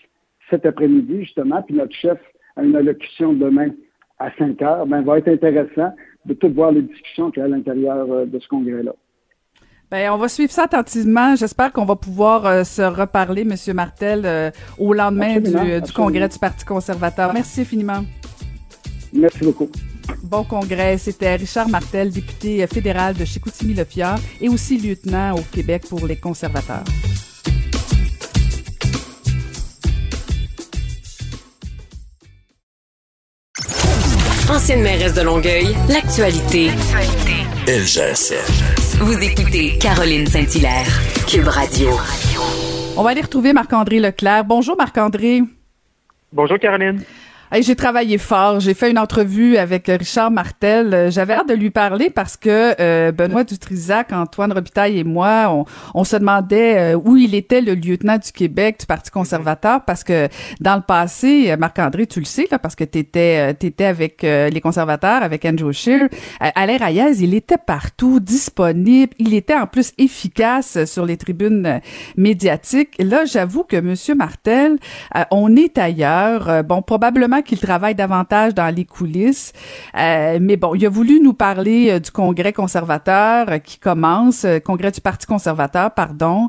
cet après-midi, justement, puis notre chef a une allocution demain à 5 heures, ben, va être intéressant de tout voir les discussions qu'il y a à l'intérieur euh, de ce congrès-là. Ben, on va suivre ça attentivement. J'espère qu'on va pouvoir euh, se reparler, Monsieur Martel, euh, au lendemain du, du, congrès du Parti conservateur. Merci infiniment. Merci beaucoup. Bon congrès. C'était Richard Martel, député fédéral de Chicoutimi-Le-Fjord et aussi lieutenant au Québec pour les conservateurs. Ancienne mairesse de Longueuil, l'actualité. LGSN. Vous écoutez Caroline Saint-Hilaire, Cube Radio. On va aller retrouver Marc-André Leclerc. Bonjour Marc-André. Bonjour Caroline. J'ai travaillé fort. J'ai fait une entrevue avec Richard Martel. Euh, j'avais hâte de lui parler parce que euh, Benoît Dutrisac, Antoine Robitaille et moi, on, on se demandait euh, où il était le lieutenant du Québec du Parti conservateur parce que dans le passé, Marc-André, tu le sais, là, parce que tu étais, étais avec les conservateurs, avec Andrew Scheer. Alain Reyes, il était partout, disponible. Il était en plus efficace sur les tribunes médiatiques. Là, j'avoue que Monsieur Martel, on est ailleurs. bon, probablement qu'il travaille davantage dans les coulisses. Euh, mais bon, il a voulu nous parler euh, du Congrès conservateur euh, qui commence, Congrès du Parti conservateur, pardon.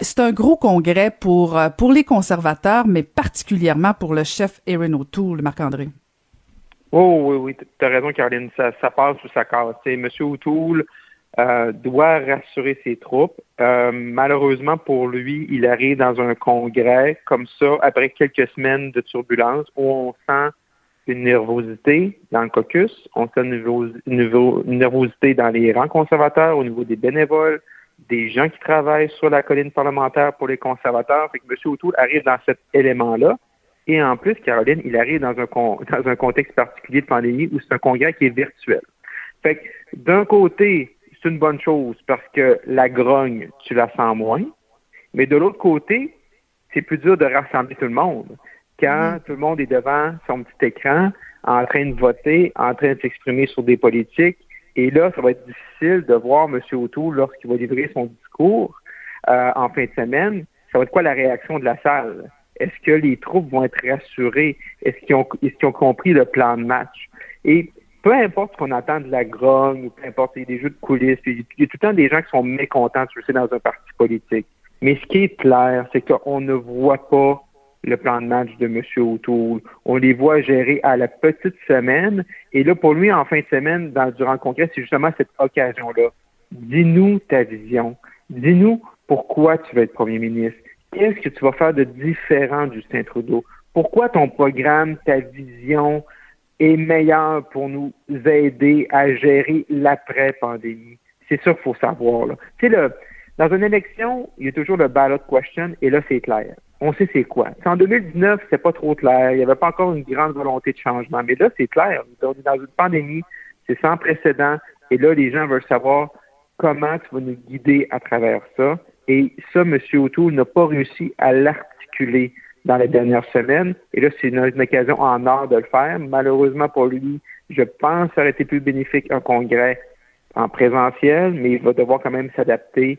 c'est un gros congrès pour pour les conservateurs, mais particulièrement pour le chef Aaron O'Toole, Marc-André. Oh oui, oui, tu as raison, Caroline. Ça, ça passe ou ça casse. Monsieur O'Toole doit rassurer ses troupes. malheureusement pour lui, il arrive dans un congrès comme ça après quelques semaines de turbulence où on sent une nervosité dans le caucus, on sent une, nervosité dans les rangs conservateurs au niveau des bénévoles, des gens qui travaillent sur la colline parlementaire pour les conservateurs. Fait que M. O'Toole arrive dans cet élément-là. Et en plus, Caroline, il arrive dans un, dans un contexte particulier de pandémie où c'est un congrès qui est virtuel. Fait que d'un côté, c'est une bonne chose parce que la grogne, tu la sens moins. Mais de l'autre côté, c'est plus dur de rassembler tout le monde quand mm. tout le monde est devant son petit écran, en train de voter, en train de s'exprimer sur des politiques. Et là, ça va être difficile de voir M. O'Toole lorsqu'il va livrer son discours euh, en fin de semaine. Ça va être quoi la réaction de la salle? Est-ce que les troupes vont être rassurées? Est-ce qu'ils ont, est ont compris le plan de match? Et peu importe qu'on attend de la grogne, ou peu importe, il y a des jeux de coulisses, il y a tout le temps des gens qui sont mécontents, tu sais, dans un parti politique. Mais ce qui est clair, c'est qu'on ne voit pas le plan de match de M. O'Toole. On les voit gérer à la petite semaine. Et là, pour lui, en fin de semaine, dans, durant le congrès, c'est justement cette occasion-là. Dis-nous ta vision. Dis-nous pourquoi tu veux être premier ministre. Qu'est-ce que tu vas faire de différent, Justin Trudeau? Pourquoi ton programme, ta vision est meilleure pour nous aider à gérer l'après-pandémie? C'est ça qu'il faut savoir. Là. Tu sais, dans une élection, il y a toujours le ballot question, et là, c'est clair on sait c'est quoi. En 2019, c'est pas trop clair. Il n'y avait pas encore une grande volonté de changement. Mais là, c'est clair. On est dans une pandémie, c'est sans précédent. Et là, les gens veulent savoir comment tu vas nous guider à travers ça. Et ça, M. O'Toole n'a pas réussi à l'articuler dans les dernières semaines. Et là, c'est une, occasion en or de le faire. Malheureusement pour lui, je pense que ça aurait été plus bénéfique un congrès en présentiel, mais il va devoir quand même s'adapter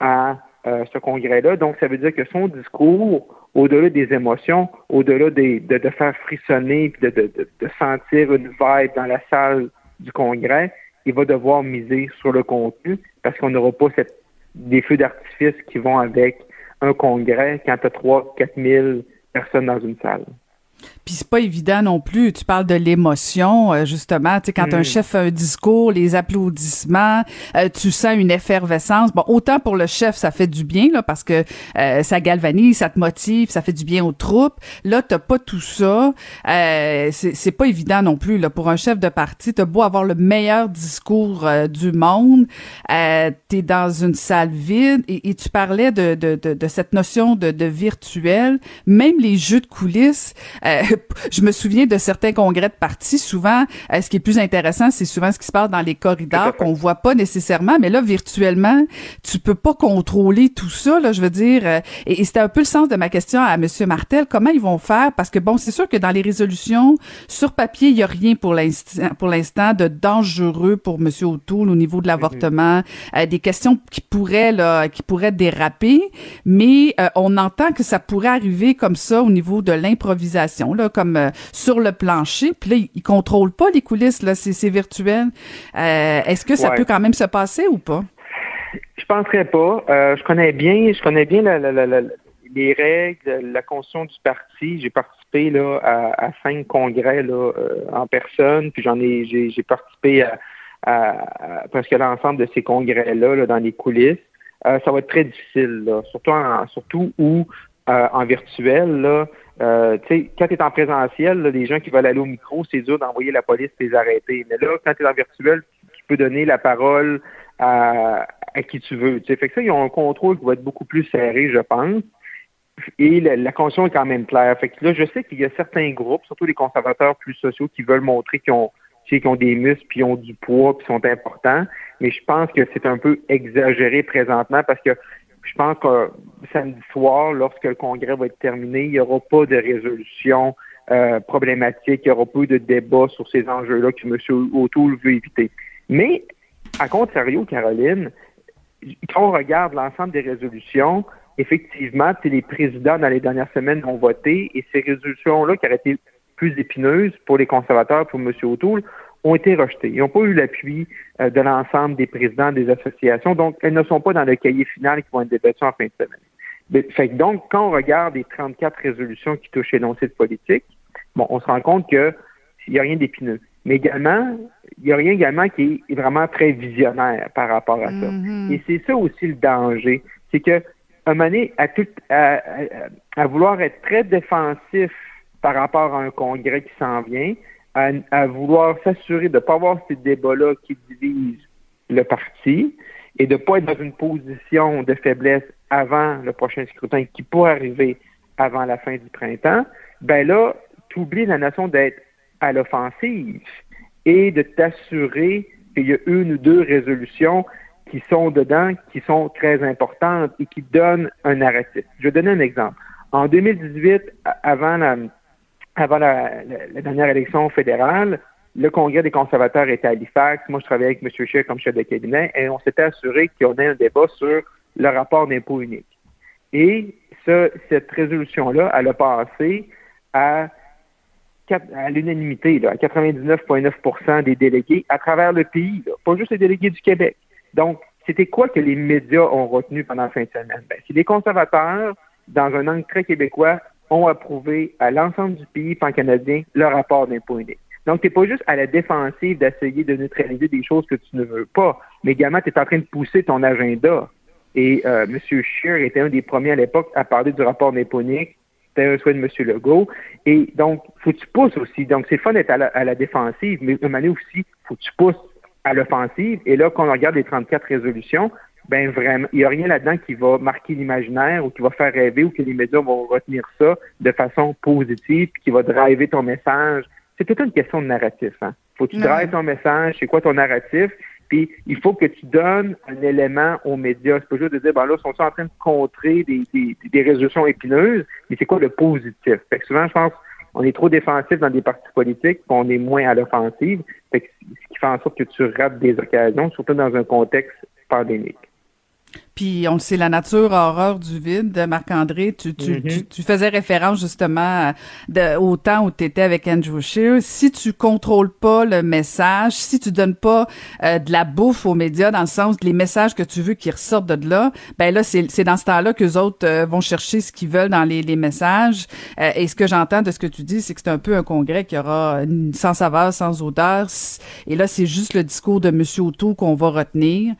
à euh, ce congrès-là. Donc, ça veut dire que son discours, au-delà des émotions, au-delà de, faire frissonner, de, de, sentir une vibe dans la salle du congrès, il va devoir miser sur le contenu parce qu'on n'aura pas cette, des feux d'artifice qui vont avec un congrès quand tu as 3 4 000 personnes dans une salle. Puis c'est pas évident non plus. Tu parles de l'émotion, euh, justement. Tu sais, quand un mm. chef fait un discours, les applaudissements, euh, tu sens une effervescence. Bon, autant pour le chef, ça fait du bien là, parce que euh, ça galvanise, ça te motive, ça fait du bien aux troupes. Là, t'as pas tout ça. c'est pas évident non plus là pour un chef de parti. T'as beau avoir le meilleur discours du monde, t'es dans une salle vide et, tu parlais de, de, de, de, cette notion de, de virtuel. Même les jeux de coulisses je me souviens de certains congrès de partis. Souvent, euh, ce qui est plus intéressant, c'est souvent ce qui se passe dans les corridors qu'on voit pas nécessairement. Mais là, virtuellement, tu peux pas contrôler tout ça. Là, je veux dire. Euh, et, c'était un peu le sens de ma question à Monsieur Martel. Comment ils vont faire? Parce que bon, c'est sûr que dans les résolutions sur papier, il y a rien pour l'instant, pour l'instant de dangereux pour Monsieur O'Toole au niveau de l'avortement. Euh, des questions qui pourraient là, qui pourraient déraper. Mais on entend que ça pourrait arriver comme ça au niveau de l'improvisation là, comme euh, sur le plancher. Puis là, ils, contrôlent pas les coulisses, là, c'est virtuel. Euh, est-ce que ça peut quand même se passer ou pas? Je penserais pas. Euh, je connais bien, je connais bien les règles, la constitution du parti. J'ai participé là à, cinq congrès là en personne, puis j'en ai, j'ai participé à, presque l'ensemble de ces congrès-là dans les coulisses. ça va être très difficile, là, surtout surtout où en virtuel, là, euh, quand tu es en présentiel, les gens qui veulent aller au micro, c'est dur d'envoyer la police les arrêter. Mais là, quand tu es en virtuel, tu peux donner la parole à, qui tu veux. Fait que ça, ils ont un contrôle qui va être beaucoup plus serré, je pense. et la, la est quand même claire. Fait que là, je sais qu'il y a certains groupes, surtout les conservateurs plus sociaux, qui veulent montrer qu'ils ont, qu'ils ont des muscles, puis ont du poids, puis sont importants. Mais je pense que c'est un peu exagéré présentement parce que je pense que samedi soir, lorsque le congrès va être terminé, il n'y aura pas de résolution euh, problématique, il n'y aura pas de débat sur ces enjeux-là que M. O'Toole veut éviter. Mais, à contrario, Caroline, quand on regarde l'ensemble des résolutions, effectivement, les présidents dans les dernières semaines ont voté et ces résolutions-là qui auraient été plus épineuses pour les conservateurs, pour M. O'Toole, ont été rejetées. Ils n'ont pas eu l'appui euh, de l'ensemble des présidents des associations, donc elles ne sont pas dans le cahier final qui vont être débattues en fin de semaine. Fait donc, quand on regarde les 34 résolutions qui touchent l'énoncé de politique, bon, on se rend compte qu'il n'y a rien d'épineux. Mais également, il n'y a rien également qui est vraiment très visionnaire par rapport à ça. Mm-hmm. Et c'est ça aussi le danger. C'est que, un moment donné, à, tout, à, vouloir être très défensif par rapport à un congrès qui s'en vient, à, vouloir s'assurer de ne pas avoir ces débats-là qui divisent le parti et de ne pas être dans une position de faiblesse avant le prochain scrutin qui pourrait arriver avant la fin du printemps, ben là, tu oublies la notion d'être à l'offensive et de t'assurer qu'il y a une ou deux résolutions qui sont dedans, qui sont très importantes et qui donnent un narratif. Je vais donner un exemple. En 2018, avant la, avant la, dernière élection fédérale, le Congrès des conservateurs était à Halifax. Moi, je travaillais avec M. Scheer comme chef de cabinet et on s'était assuré y aurait un débat sur le rapport d'impôt unique. Et cette résolution-là, elle a passé à, à l'unanimité, à 99,9% des délégués à travers le pays, pas juste les délégués du Québec. Donc, c'était quoi que les médias ont retenu pendant la fin de semaine? Ben, c'est les conservateurs, dans un angle très québécois, ont approuvé à l'ensemble du pays pan-canadien le rapport d'impôt unique. Donc, tu n'es pas juste à la défensive d'essayer de neutraliser des choses que tu ne veux pas, mais également, tu es en train de pousser ton agenda. Et euh, M. Scheer était un des premiers à l'époque à parler du rapport d'impôt unique. C'était un souhait de M. Legault. Et donc, faut que tu pousses aussi. Donc, c'est fun d'être à, la, défensive, mais de manière aussi, faut que tu pousses à l'offensive. Et là, quand on regarde les 34 résolutions, ben vraiment, il n'y a rien là-dedans qui va marquer l'imaginaire ou qui va faire rêver ou que les médias vont retenir ça de façon positive, puis qui va driver ton message. C'est toute une question de narratif. Hein. Faut que tu drives ton message, c'est quoi ton narratif, puis il faut que tu donnes un élément aux médias. C'est pas juste de dire, ben là, sont en train de contrer des, des, des résolutions épineuses, mais c'est quoi le positif? Fait que souvent, je pense, on est trop défensif dans des partis politiques, on est moins à l'offensive, ce qui fait en sorte que tu rates des occasions, surtout dans un contexte pandémique. Puis on le sait, la nature horreur du vide, Marc-André, tu, tu, mm-hmm. tu, faisais référence justement de, au temps où tu étais avec Andrew Shear. Si tu contrôles pas le message, si tu donnes pas euh, de la bouffe aux médias dans le sens les messages que tu veux qu'ils ressortent de là, ben là, c'est, c'est dans ce temps-là que les autres euh, vont chercher ce qu'ils veulent dans les, les messages. Euh, et ce que j'entends de ce que tu dis, c'est que c'est un peu un congrès qui aura sans saveur, sans odeur. Et là, c'est juste le discours de Monsieur Auto qu'on va retenir,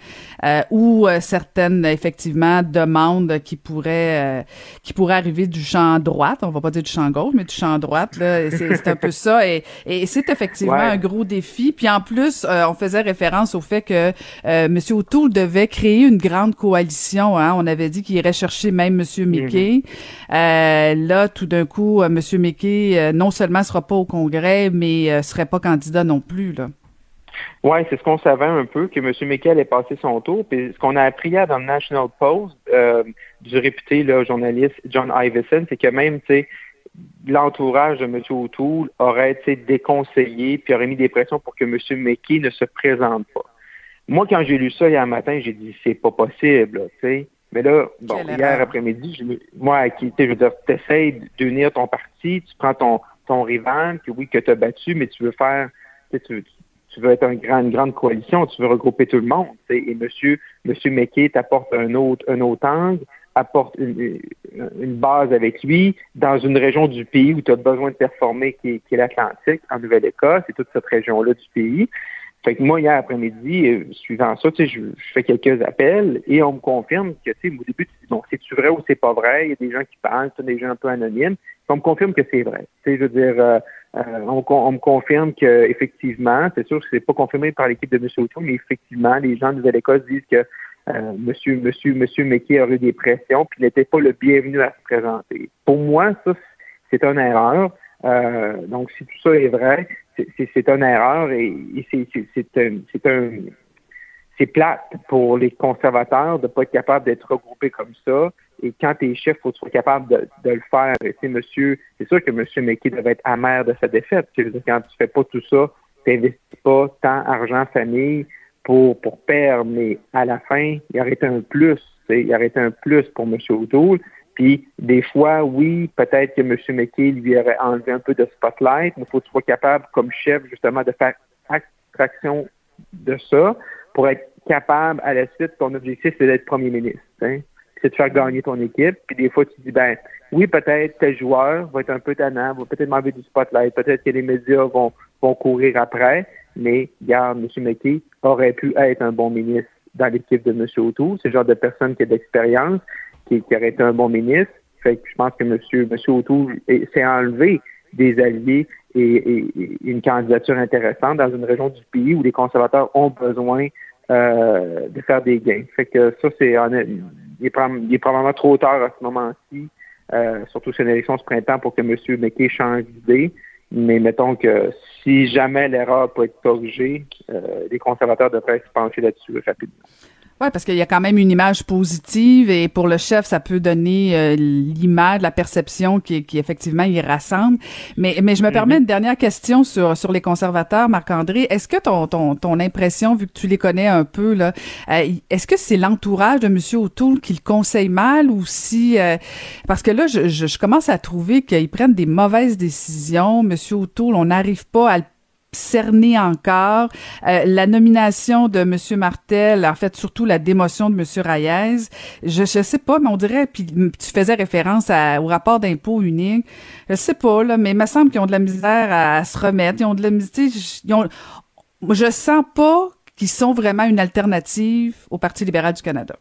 ou certaines effectivement demande qui pourrait euh, qui pourrait arriver du champ droite, on va pas dire du champ gauche, mais du champ droite là, c'est un peu ça et, et c'est effectivement un gros défi. Puis en plus, euh, on faisait référence au fait que euh, Monsieur O'Toole devait créer une grande coalition. Hein? On avait dit qu'il irait chercher même Monsieur mm-hmm. Mickey. là, tout d'un coup, Monsieur Mickey non seulement sera pas au Congrès, mais serait pas candidat non plus là. Oui, c'est ce qu'on savait un peu, que M. McKay allait passer son tour. Puis ce qu'on a appris hier dans le National Post euh, du réputé là, journaliste John Iveson, c'est que même l'entourage de M. O'Toole aurait été déconseillé puis aurait mis des pressions pour que M. McKay ne se présente pas. Moi, quand j'ai lu ça hier matin, j'ai dit c'est pas possible, tu sais. Mais là, bon, hier après-midi, moi, qui, je veux dire, t'essayes d'unir ton parti, tu prends ton, ton rival, que oui, que tu as battu, mais tu veux faire, tu, tu veux être une grande coalition, tu veux regrouper tout le monde. Et monsieur, monsieur McKay t'apporte un autre, angle, apporte une, base avec lui dans une région du pays où tu as besoin de performer, qui est, l'Atlantique, en Nouvelle-Écosse, et toute cette région-là du pays. Fait que moi, hier après-midi, euh, suivant ça, je, fais quelques appels et on me confirme que, au début, tu dis, c'est-tu vrai ou c'est pas vrai? Il y a des gens qui parlent, des gens un peu anonymes. On me confirme que c'est vrai. Je veux dire, euh, euh, on, me confirme qu'effectivement, c'est sûr que c'est pas confirmé par l'équipe de M. Auto, mais effectivement, les gens de Nouvelle-Écosse disent que euh, monsieur, monsieur, monsieur aurait des pressions, puis n'était pas le bienvenu à se présenter. Pour moi, ça, c'est une erreur. Euh, donc, si tout ça est vrai, c'est une erreur et, c'est un, un c'est plate pour les conservateurs de pas être capable d'être regroupés comme ça. Et quand tu es chef, il faut que tu sois capable de, le faire. Et monsieur, c'est sûr que M. McKay devait être amer de sa défaite. quand tu fais pas tout ça, tu n'investis pas tant argent, famille pour, pour perdre, mais à la fin, il aurait été un plus. Il aurait été un plus pour M. O'Toole. Puis des fois, oui, peut-être que M. McKay lui aurait enlevé un peu de spotlight, mais il faut que tu sois capable, comme chef, justement, de faire abstraction de ça pour être capable, à la suite, ton objectif, c'est d'être premier ministre. Hein? C'est de faire gagner ton équipe. Puis des fois, tu dis, ben, oui, peut-être tel joueur va être un peu tannant, va peut-être m'enlever du spotlight, peut-être que les médias vont, vont courir après, mais, regarde, M. McKay aurait pu être un bon ministre dans l'équipe de M. O'Toole. C'est le genre de personne qui a de l'expérience, qui, aurait été un bon ministre. Fait que je pense que M. Monsieur O'Toole s'est enlevé des alliés et, une candidature intéressante dans une région du pays où les conservateurs ont besoin euh, de faire des gains. Fait que ça, c'est il, est probablement trop tard à ce moment-ci, euh, surtout sur une élection ce printemps, pour que M. McKay change d'idée. Mais mettons que si jamais l'erreur peut être corrigée, euh, les conservateurs devraient se pencher là-dessus rapidement. Oui, parce qu'il y a quand même une image positive et pour le chef, ça peut donner euh, l'image, la perception qui, qui effectivement il rassemble. Mais, mais je me permets mhm. une dernière question sur, sur les conservateurs, Marc-André. Est-ce que ton, ton, ton impression, vu que tu les connais un peu, là, euh, est-ce que c'est l'entourage de M. O'Toole qui le conseille mal ou si... Euh, parce que là, je, je, je commence à trouver qu'ils prennent des mauvaises décisions. M. O'Toole, on n'arrive pas à le cerné encore. Euh, la nomination de M. Martel, en fait, surtout la démotion de M. Reyes, je ne sais pas, mais on dirait, puis tu faisais référence au rapport d'impôt unique, je sais pas, mais il me semble qu'ils ont de la misère à, se remettre, ils ont de la misère, je sens pas qu'ils sont vraiment une alternative au Parti libéral du Canada.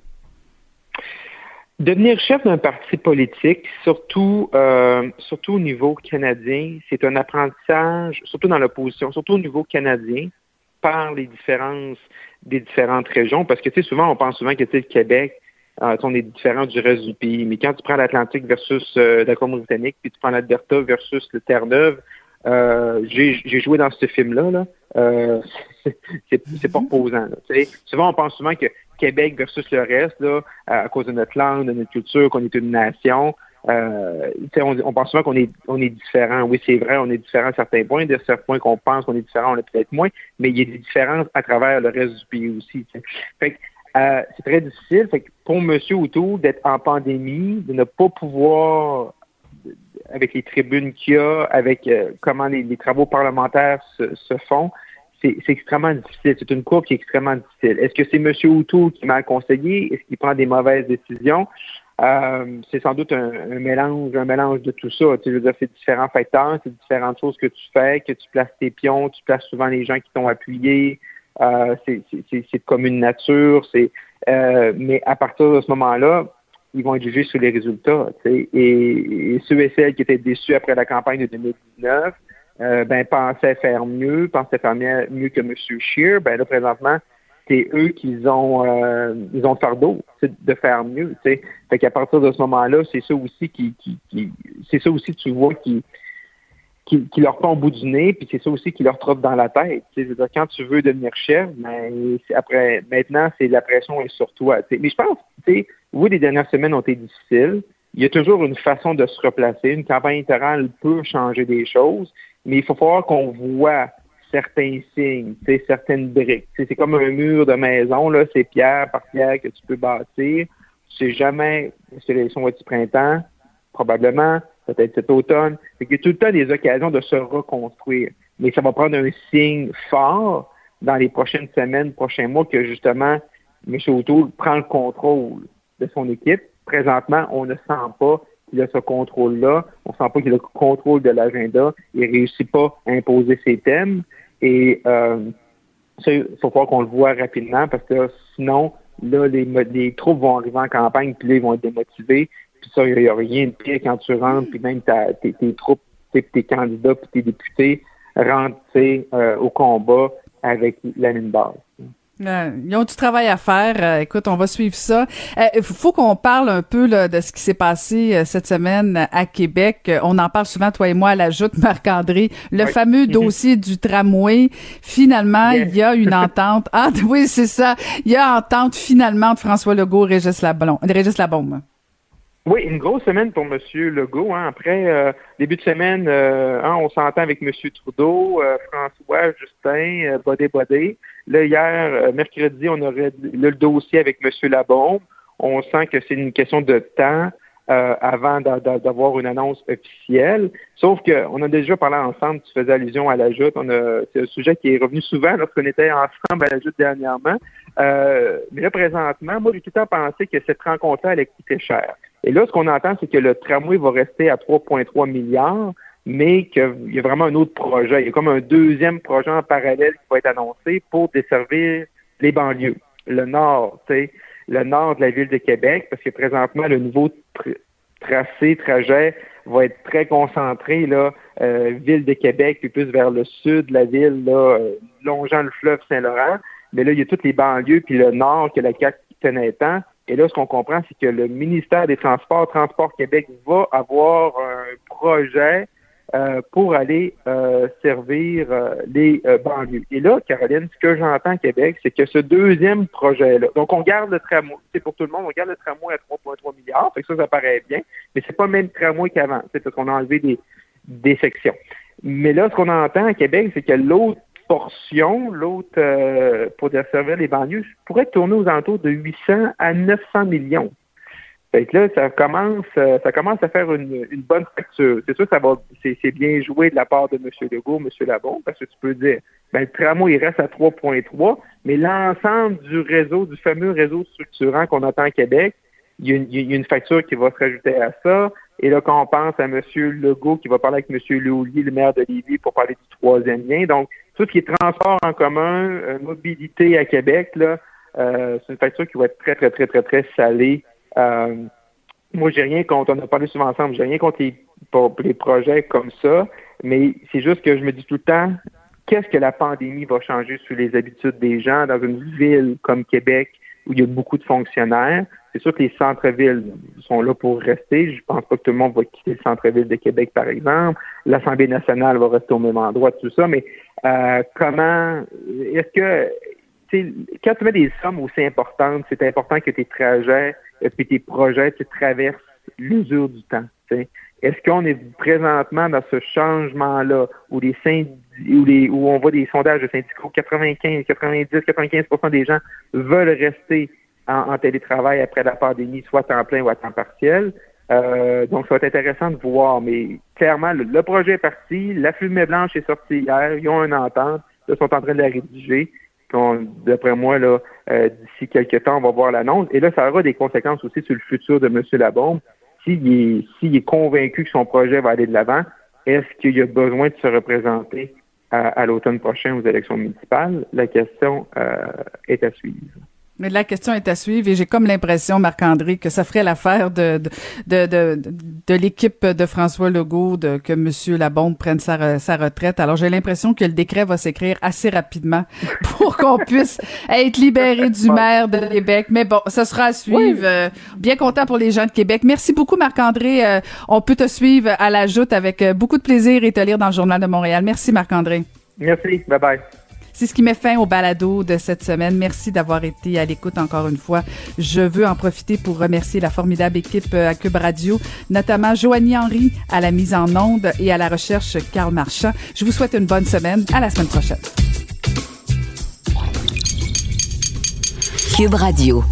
Devenir chef d'un parti politique, surtout, euh, surtout au niveau canadien, c'est un apprentissage, surtout dans l'opposition, surtout au niveau canadien, par les différences des différentes régions, parce que tu sais, souvent, on pense souvent que tu le Québec, euh, on est différent du reste du pays. Mais quand tu prends l'Atlantique versus euh, la Colombie-Britannique, puis tu prends l'Alberta versus le Terre-Neuve, euh, j'ai joué dans ce film-là. Là. Euh, c'est pas reposant. Là, souvent, on pense souvent que Québec versus le reste, là, à cause de notre langue, de notre culture, qu'on est une nation. Euh, on, on, pense souvent qu'on est, on est différent. Oui, c'est vrai, on est différent à certains points. De certains points qu'on pense qu'on est différent, on est peut-être moins, mais il y a des différences à travers le reste du pays aussi. Fait euh, c'est très difficile. Fait que pour M. O'Toole d'être en pandémie, de ne pas pouvoir, avec les tribunes qu'il y a, avec euh, comment les, travaux parlementaires se font, c'est extrêmement difficile. C'est une courbe qui est extrêmement difficile. Est-ce que c'est M. O'Toole qui m'a conseillé? Est-ce qu'il prend des mauvaises décisions? Euh, c'est sans doute un, mélange, un mélange de tout ça. Tu c'est différents facteurs, c'est différentes choses que tu fais, que tu places tes pions, tu places souvent les gens qui t'ont appuyé. Euh, c'est comme une nature. Euh, mais à partir de ce moment-là, ils vont être jugés sur les résultats. Et, et, ceux et celles qui étaient déçus après la campagne de 2019, euh, ben, pensaient faire mieux, pensaient faire mieux, que M. Scheer, ben là, présentement, c'est eux qui ont euh, ils ont le fardeau de faire mieux. T'sais. Fait qu'à partir de ce moment-là, c'est ça aussi qui, qui, qui c'est ça aussi tu vois qui, qui, qui leur prend au bout du nez, puis c'est ça aussi qui leur trotte dans la tête. T'sais. Je quand tu veux devenir chef, ben, après maintenant, c'est la pression est sur toi. Mais je pense, tu oui, les dernières semaines ont été difficiles. Il y a toujours une façon de se replacer. Une campagne électorale peut changer des choses mais il faut falloir qu'on voit certains signes, certaines briques. C'est comme un mur de maison, là, c'est pierre par pierre que tu peux bâtir. Tu sais jamais si va du printemps, probablement, peut-être cet automne. Il y tout le temps des occasions de se reconstruire. Mais ça va prendre un signe fort dans les prochaines semaines, prochains mois, que justement, M. O'Toole prend le contrôle de son équipe. Présentement, on ne sent pas il a ce contrôle-là. On sent pas qu'il a le contrôle de l'agenda. Il réussit pas à imposer ses thèmes. Et euh, ça, il faut voir qu'on le voit rapidement parce que sinon, là, les, les troupes vont arriver en campagne, puis là, ils vont être démotivés. Puis ça, il n'y a rien de pire quand tu rentres, puis même tes, tes troupes, tes, candidats, puis tes députés rentrent euh, au combat avec la ligne base. Ils ont du travail à faire. Euh, écoute, on va suivre ça. Il euh, faut qu'on parle un peu là, de ce qui s'est passé euh, cette semaine à Québec. On en parle souvent, toi et moi, à la joute, Marc-André. Le fameux dossier du tramway. Finalement, il y a une entente. Ah oui, c'est ça. Il y a entente finalement de François Legault, Régis, Lablon, Régis Labombe. Oui, une grosse semaine pour M. Legault. Hein. Après, début de semaine, hein, on s'entend avec M. Trudeau, François, Justin, Bodé Bodé. Là, hier, euh, mercredi, on aurait le dossier avec M. Labombe. On sent que c'est une question de temps euh, avant d'avoir une annonce officielle. Sauf qu'on a déjà parlé ensemble, tu faisais allusion à la joute. C'est un sujet qui est revenu souvent lorsqu'on était ensemble à la joute dernièrement. Euh, mais là, présentement, moi, j'ai tout le temps pensé que cette rencontre-là allait coûter cher. Et là, ce qu'on entend, c'est que le tramway va rester à 3,3 milliards mais qu'il y a vraiment un autre projet. Il y a comme un deuxième projet en parallèle qui va être annoncé pour desservir les banlieues, le nord, tu sais, le nord de la ville de Québec, parce que présentement, le nouveau tracé, trajet va être très concentré, là, euh, ville de Québec, puis plus vers le sud de la ville, là, euh, longeant le fleuve Saint-Laurent. Mais là, il y a toutes les banlieues, puis le nord que la CAQ tenait tant. Et là, ce qu'on comprend, c'est que le ministère des Transports, Transport Québec, va avoir un projet euh, pour aller euh, servir euh, les banlieues. Et là, Caroline, ce que j'entends à Québec, c'est que ce deuxième projet-là, donc on garde le tramway, c'est pour tout le monde, on garde le tramway à 3,3 milliards, fait que ça, ça paraît bien, mais c'est pas le même tramway qu'avant, c'est parce qu'on a enlevé des, des sections. Mais là, ce qu'on entend à Québec, c'est que l'autre portion, l'autre pour desservir les banlieues, pourrait tourner aux alentours de 800 à 900 millions. Fait là, ça commence, euh, ça commence à faire une, bonne facture. C'est sûr que ça va, c'est bien joué de la part de M. Legault, M. Labon, parce que tu peux dire, ben, le tramway, il reste à 3,3, mais l'ensemble du réseau, du fameux réseau structurant qu'on attend à Québec, il y, a une, facture qui va se rajouter à ça. Et là, quand on pense à M. Legault qui va parler avec M. Leoulier, le maire de Lévis, pour parler du troisième lien. Donc, tout ce qui est transport en commun, euh, mobilité à Québec, là, euh, c'est une facture qui va être très, très, très, très, très salée euh, moi, j'ai rien contre, on a parlé souvent ensemble, j'ai rien contre les, les projets comme ça, mais c'est juste que je me dis tout le temps, qu'est-ce que la pandémie va changer sur les habitudes des gens dans une ville comme Québec où il y a beaucoup de fonctionnaires? C'est sûr que les centres-villes sont là pour rester. Je pense pas que tout le monde va quitter le centre-ville de Québec, par exemple. L'Assemblée nationale va rester au même endroit, tout ça. Mais euh, comment est-ce que quand tu mets des sommes aussi importantes, c'est important que tes trajets et tes projets tu traversent l'usure du temps. Est-ce qu'on est présentement dans ce changement-là où les où, les, où on voit des sondages de syndicaux, 95, 90, 95% des gens veulent rester en, télétravail après la pandémie, soit à temps plein ou à temps partiel. Euh, donc, ça va être intéressant de voir. Mais clairement, le, projet est parti, la fumée blanche est sortie hier, ils ont une entente, ils sont en train de la rédiger d'après moi, là, euh, d'ici quelques temps, on va voir l'annonce. Et là, ça aura des conséquences aussi sur le futur de M. Labombe. S'il est, s'il est convaincu que son projet va aller de l'avant, est-ce qu'il a besoin de se représenter à, l'automne prochain aux élections municipales? La question euh, est à suivre. Mais la question est à suivre et j'ai comme l'impression, Marc-André, que ça ferait l'affaire de, de, de, de, l'équipe de François Legault de, que M. Labombe prenne sa, sa retraite. Alors, j'ai l'impression que le décret va s'écrire assez rapidement pour qu'on puisse être libéré du maire de Québec. Mais bon, ça sera à suivre. Euh, bien content pour les gens de Québec. Merci beaucoup, Marc-André. Euh, on peut te suivre à la joute avec euh, beaucoup de plaisir et te lire dans le Journal de Montréal. Merci, Marc-André. Merci. Bye-bye. C'est ce qui met fin au balado de cette semaine. Merci d'avoir été à l'écoute encore une fois. Je veux en profiter pour remercier la formidable équipe euh, à Cube Radio, notamment Joanie Henry à la mise en onde et à la recherche Carl Marchand. Je vous souhaite une bonne semaine. À la semaine prochaine. Cube Radio.